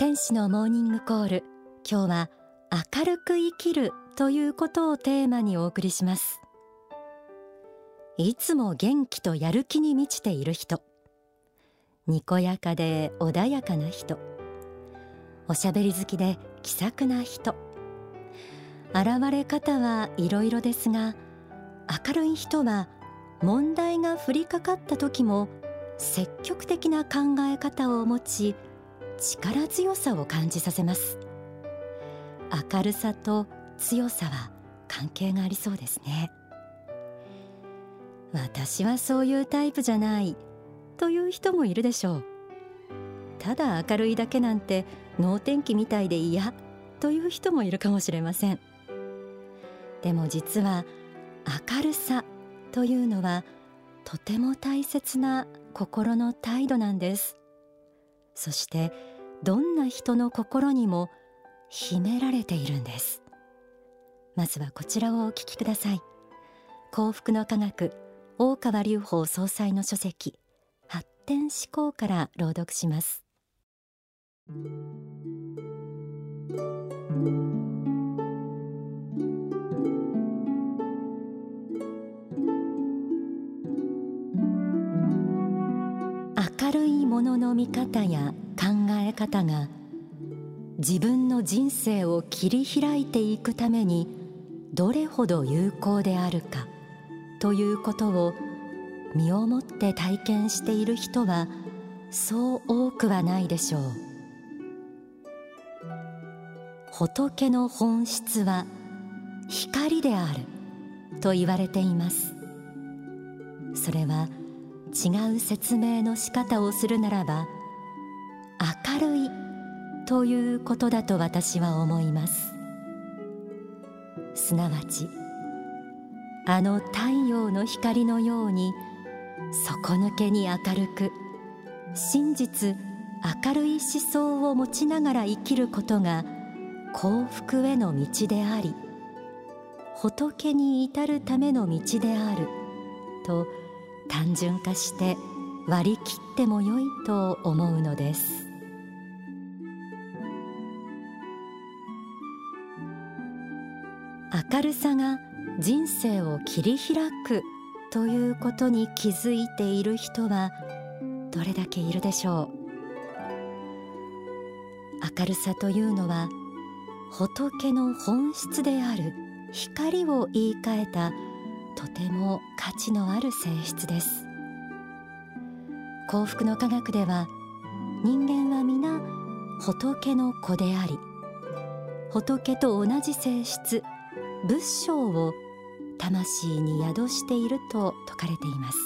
天使のモーニングコール。今日は明るく生きるということをテーマにお送りします。いつも元気とやる気に満ちている人。にこやかで穏やかな人。おしゃべり好きで気さくな人。現れ方はいろいろですが明るい人は問題が降りかかった時も積極的な考え方を持ち力強さを感じさせます。明るさと強さは関係がありそうですね。私はそういうタイプじゃないという人もいるでしょう。ただ明るいだけなんて能天気みたいで嫌という人もいるかもしれません。でも実は明るさというのはとても大切な心の態度なんです。そしてどんな人の心にも秘められているんです。まずはこちらをお聞きください。幸福の科学大川隆法総裁の書籍発展思考から朗読します。明るいものの見方や考え方が自分の人生を切り開いていくためにどれほど有効であるかということを身をもって体験している人はそう多くはないでしょう。仏の本質は光であると言われています。それは違う説明の仕方をするならば明るいということだと私は思います。すなわちあの太陽の光のように底抜けに明るく真実明るい思想を持ちながら生きることが幸福への道であり仏に至るための道であると単純化して割り切ってもよいと思うのです。明るさが人生を切り開くということに気づいている人はどれだけいるでしょう。明るさというのは仏の本質である光を言い換えたとても価値のある性質です。幸福の科学では人間は皆仏の子であり仏と同じ性質。仏性を魂に宿していると説かれています。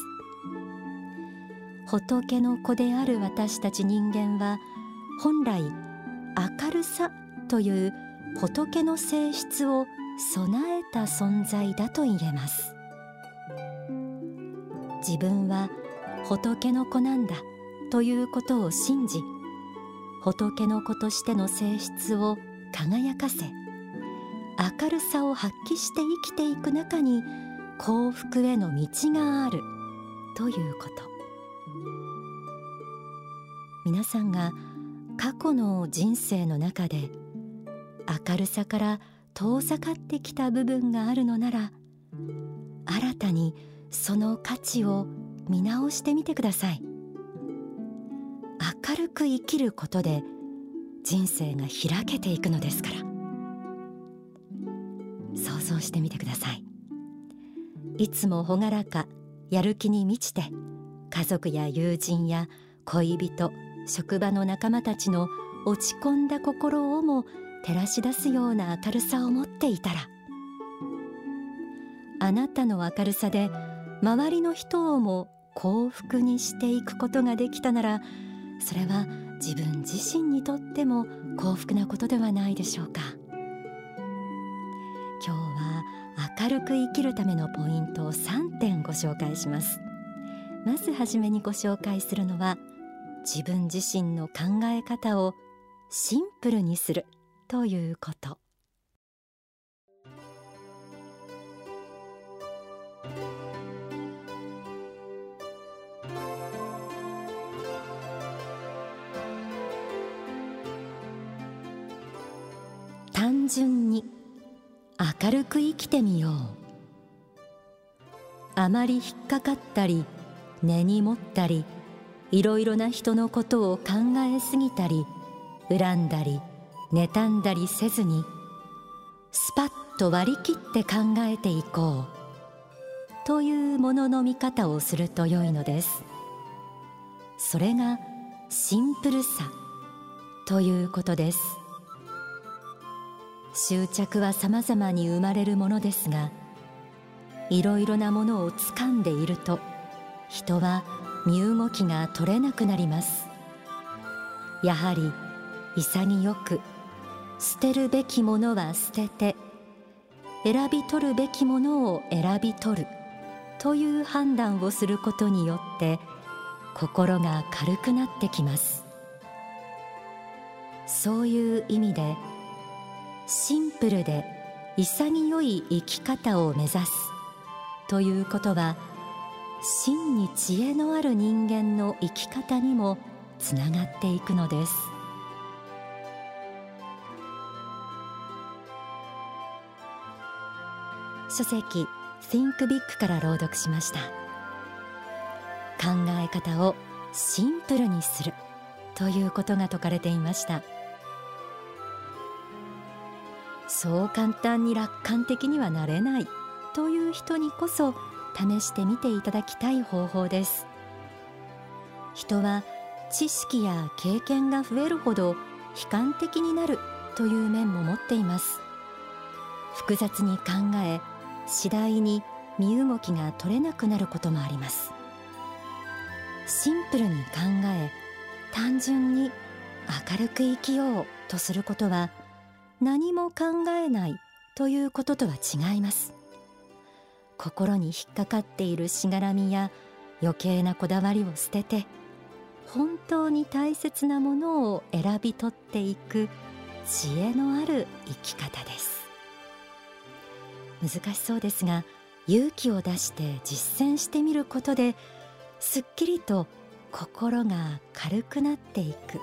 仏の子である私たち人間は本来明るさという仏の性質を備えた存在だと言えます。自分は仏の子なんだということを信じ仏の子としての性質を輝かせ明るさを発揮して生きていく中に幸福への道がある。ということ。皆さんが過去の人生の中で明るさから遠ざかってきた部分があるのなら新たにその価値を見直してみてください。明るく生きることで人生が開けていくのですから。想してみてください。いつも朗らかやる気に満ちて家族や友人や恋人職場の仲間たちの落ち込んだ心をも照らし出すような明るさを持っていたら。あなたの明るさで周りの人をも幸福にしていくことができたならそれは自分自身にとっても幸福なことではないでしょうか。明るく生きるためのポイントを3点ご紹介します。まずはじめにご紹介するのは自分自身の考え方をシンプルにするということ。単純に明るく生きてみよう。あまり引っかかったり根に持ったりいろいろな人のことを考えすぎたり恨んだり妬んだりせずにスパッと割り切って考えていこうというものの見方をすると良いのです。それがシンプルさということです。執着は様々に生まれるものですがいろいろなものを掴んでいると人は身動きが取れなくなります。やはり潔く捨てるべきものは捨てて選び取るべきものを選び取るという判断をすることによって心が軽くなってきます。そういう意味でシンプルで潔い生き方を目指す。ということは真に知恵のある人間の生き方にもつながっていくのです。書籍 Think Big から朗読しました。考え方をシンプルにするということが説かれていました。そう簡単に楽観的にはなれないという人にこそ試してみていただきたい方法です。人は知識や経験が増えるほど悲観的になるという面も持っています。複雑に考え次第に身動きが取れなくなることもあります。シンプルに考え単純に明るく生きようとすることは何も考えないということとは違います。心に引っかかっているしがらみや余計なこだわりを捨てて本当に大切なものを選び取っていく知恵のある生き方です。難しそうですが勇気を出して実践してみることですっきりと心が軽くなっていく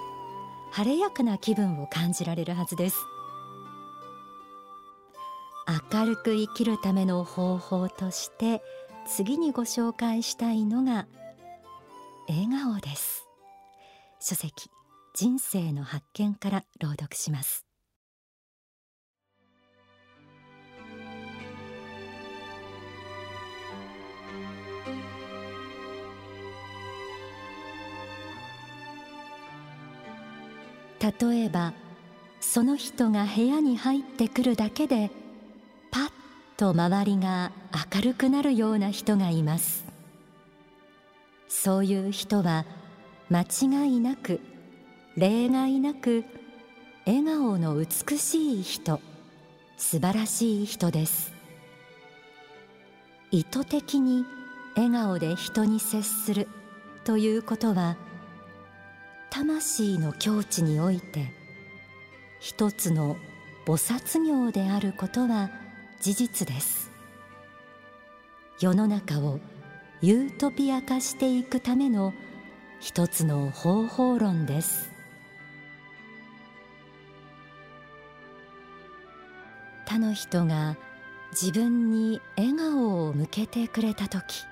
晴れやかな気分を感じられるはずです。明るく生きるための方法として次にご紹介したいのが笑顔です。書籍人生の発見から朗読します。例えばその人が部屋に入ってくるだけでと周りが明るくなるような人がいます。そういう人は間違いなく例外なく笑顔の美しい人素晴らしい人です。意図的に笑顔で人に接するということは魂の境地において一つの菩薩業であることは事実です。世の中をユートピア化していくための一つの方法論です。他の人が自分に笑顔を向けてくれた時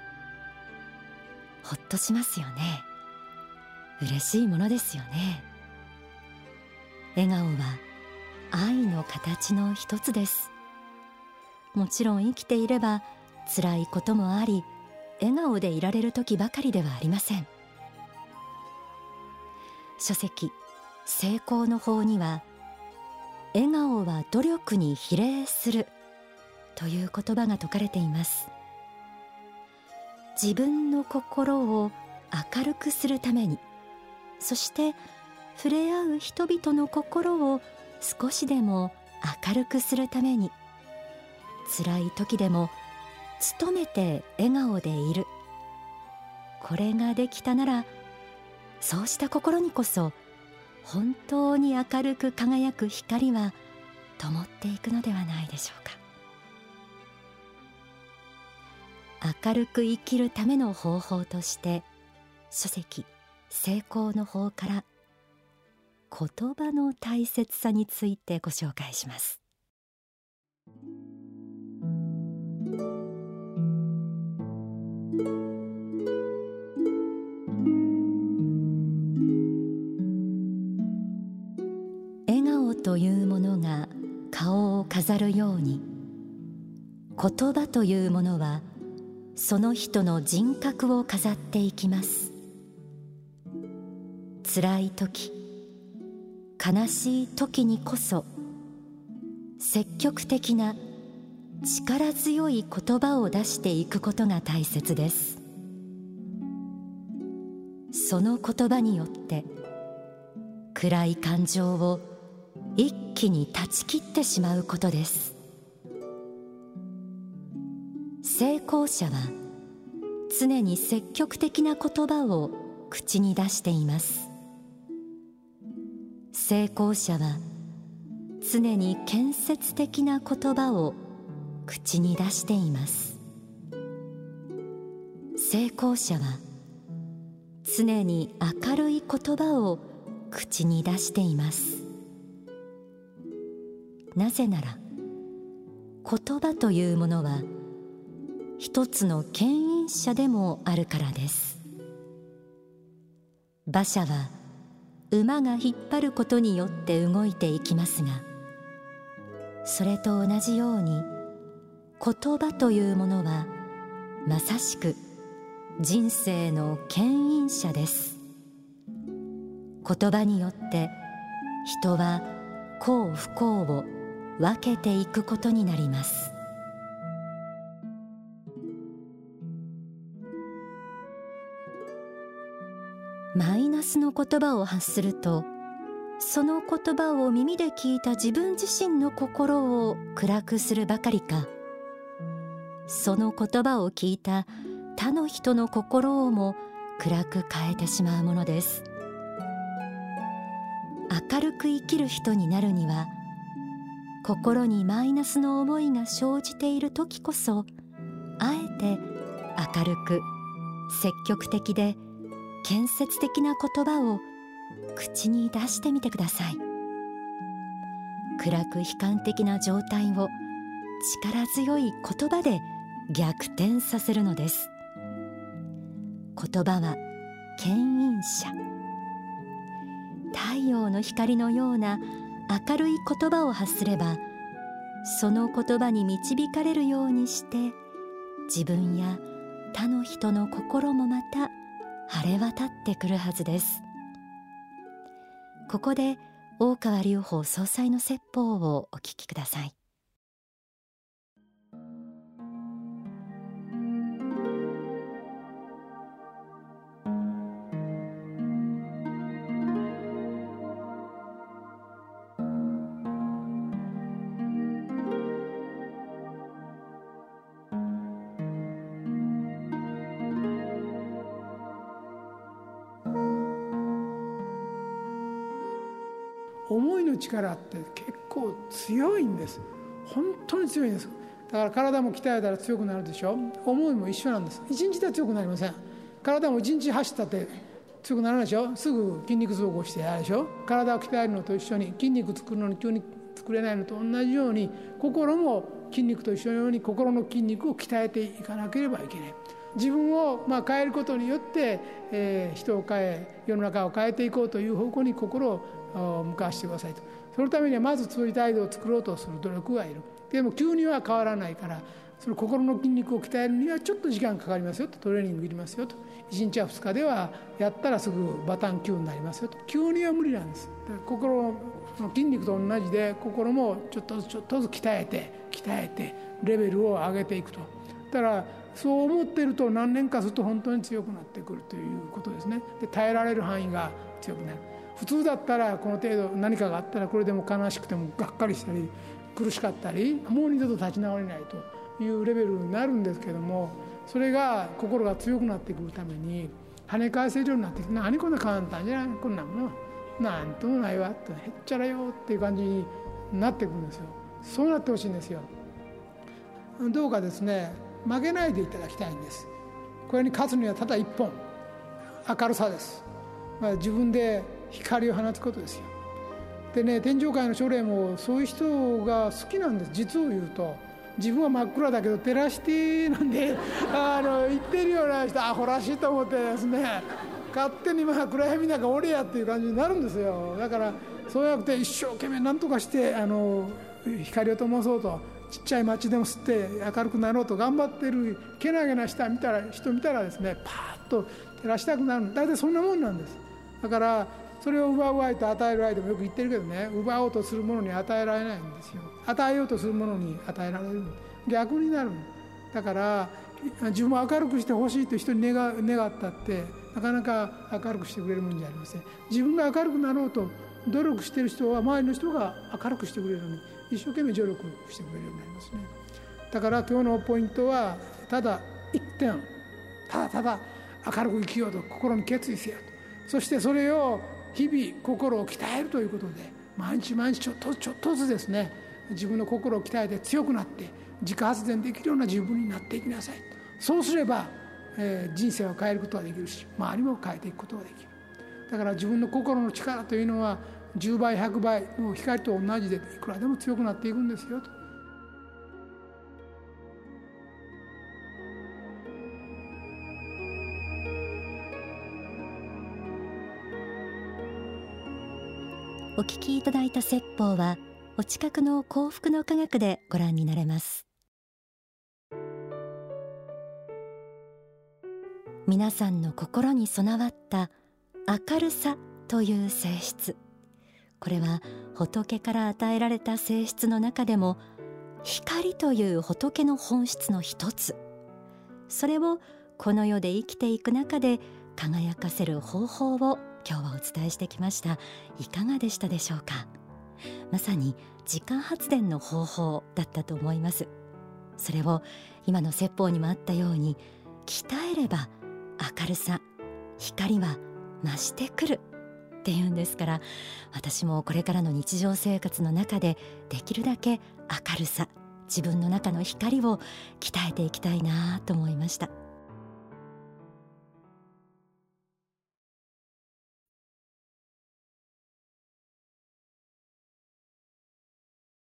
ほっとしますよね。嬉しいものですよね。笑顔は愛の形の一つです。もちろん生きていれば辛いこともあり笑顔でいられる時ばかりではありません。書籍成功の法には笑顔は努力に比例するという言葉が説かれています。自分の心を明るくするためにそして触れ合う人々の心を少しでも明るくするために辛い時でも努めて笑顔でいる。これができたならそうした心にこそ本当に明るく輝く光は灯っていくのではないでしょうか。明るく生きるための方法として書籍成功の法から言葉の大切さについてご紹介します。飾るように。言葉というものはその人の人格を飾っていきます。辛い時悲しい時にこそ積極的な力強い言葉を出していくことが大切です。その言葉によって暗い感情を一気に断ち切ってしまうことです。成功者は常に積極的な言葉を口に出しています。成功者は常に建設的な言葉を口に出しています。成功者は常に明るい言葉を口に出しています。なぜなら言葉というものは一つの牽引者でもあるからです。馬車は馬が引っ張ることによって動いていきますがそれと同じように言葉というものはまさしく人生の牽引者です。言葉によって人は幸不幸を分けていくことになります。マイナスの言葉を発するとその言葉を耳で聞いた自分自身の心を暗くするばかりかその言葉を聞いた他の人の心をも暗く変えてしまうものです。明るく生きる人になるには心にマイナスの思いが生じている時こそあえて明るく積極的で建設的な言葉を口に出してみてください。暗く悲観的な状態を力強い言葉で逆転させるのです。言葉は牽引者。太陽の光のような明るい言葉を発すればその言葉に導かれるようにして自分や他の人の心もまた晴れ渡ってくるはずです。ここで大川隆法総裁の説法をお聞きください。思いの力って結構強いんです。本当に強いんです。だから体も鍛えたら強くなるでしょ。思いも一緒なんです。一日では強くなりません。体も一日走ったって強くならないでしょ。すぐ筋肉増合してやるでしょ。体を鍛えるのと一緒に筋肉作るのに急に作れないのと同じように心も筋肉と一緒のように心の筋肉を鍛えていかなければいけない。自分をまあ変えることによって、えー、人を変え世の中を変えていこうという方向に心を向かわせてくださいとそのためにはまず強い態度を作ろうとする努力がいる。でも急には変わらないからその心の筋肉を鍛えるにはちょっと時間かかりますよと。トレーニングいりますよと。1日や2日ではやったらすぐバタン級になりますよと。急には無理なんです。心の筋肉と同じで心もちょっとずつちょっとずつ鍛えて鍛えてレベルを上げていくと。だからそう思っていると何年かすると本当に強くなってくるということですね。で耐えられる範囲が強くなる。普通だったらこの程度何かがあったらこれでも悲しくてもがっかりしたり苦しかったりもう二度と立ち直れないというレベルになるんですけどもそれが心が強くなってくるために跳ね返せるようになってきて何こんな簡単じゃないこんなものなんともないわってへっちゃらよっていう感じになってくるんですよ。そうなってほしいんですよ。どうかですね負けないでいただきたいんです。これに勝つにはただ一本明るさです、まあ、自分で光を放つことですよ。でね天上界の書霊もそういう人が好きなんです。実を言うと。自分は真っ暗だけど照らしてなんで あの言ってるような人アホらしいと思ってですね。勝手にまあ暗闇なんか俺やっていう感じになるんですよ。だからそうやって一生懸命何とかしてあの光を灯そうと。ちっちゃい町でも吸って明るくなろうと。頑張ってるけなげな人見たら人見たらですねパーッと照らしたくなる。大体そんなもんなんです。だからそれを奪う愛と与える愛でもよく言ってるけどね奪おうとするものに与えられないんですよ。与えようとするものに与えられる。逆になるだから自分を明るくしてほしいと人に願願ったってなかなか明るくしてくれるもんじゃありません。自分が明るくなろうと努力してる人は周りの人が明るくしてくれるのに一生懸命努力してくれるようになりますね。だから今日のポイントはただ一点。ただただ明るく生きようと心に決意せよと。そしてそれを日々心を鍛えるということで毎日毎日ちょっとずつですね自分の心を鍛えて強くなって自家発電できるような自分になっていきなさいそうすれば、えー、人生を変えることができるし周りも変えていくことができるだから自分の心の力というのは10倍100倍の光と同じでいくらでも強くなっていくんですよと。お聞きいただいた説法はお近くの幸福の科学でご覧になれます。皆さんの心に備わった明るさという性質。これは仏から与えられた性質の中でも光という仏の本質の一つ。それをこの世で生きていく中で輝かせる方法を今日はお伝えしてきました。いかがでしたでしょうか？まさに時間発電の方法だったと思います。それを今の説法にもあったように鍛えれば明るさ光は増してくるっていうんですから私もこれからの日常生活の中でできるだけ明るさ自分の中の光を鍛えていきたいなと思いました。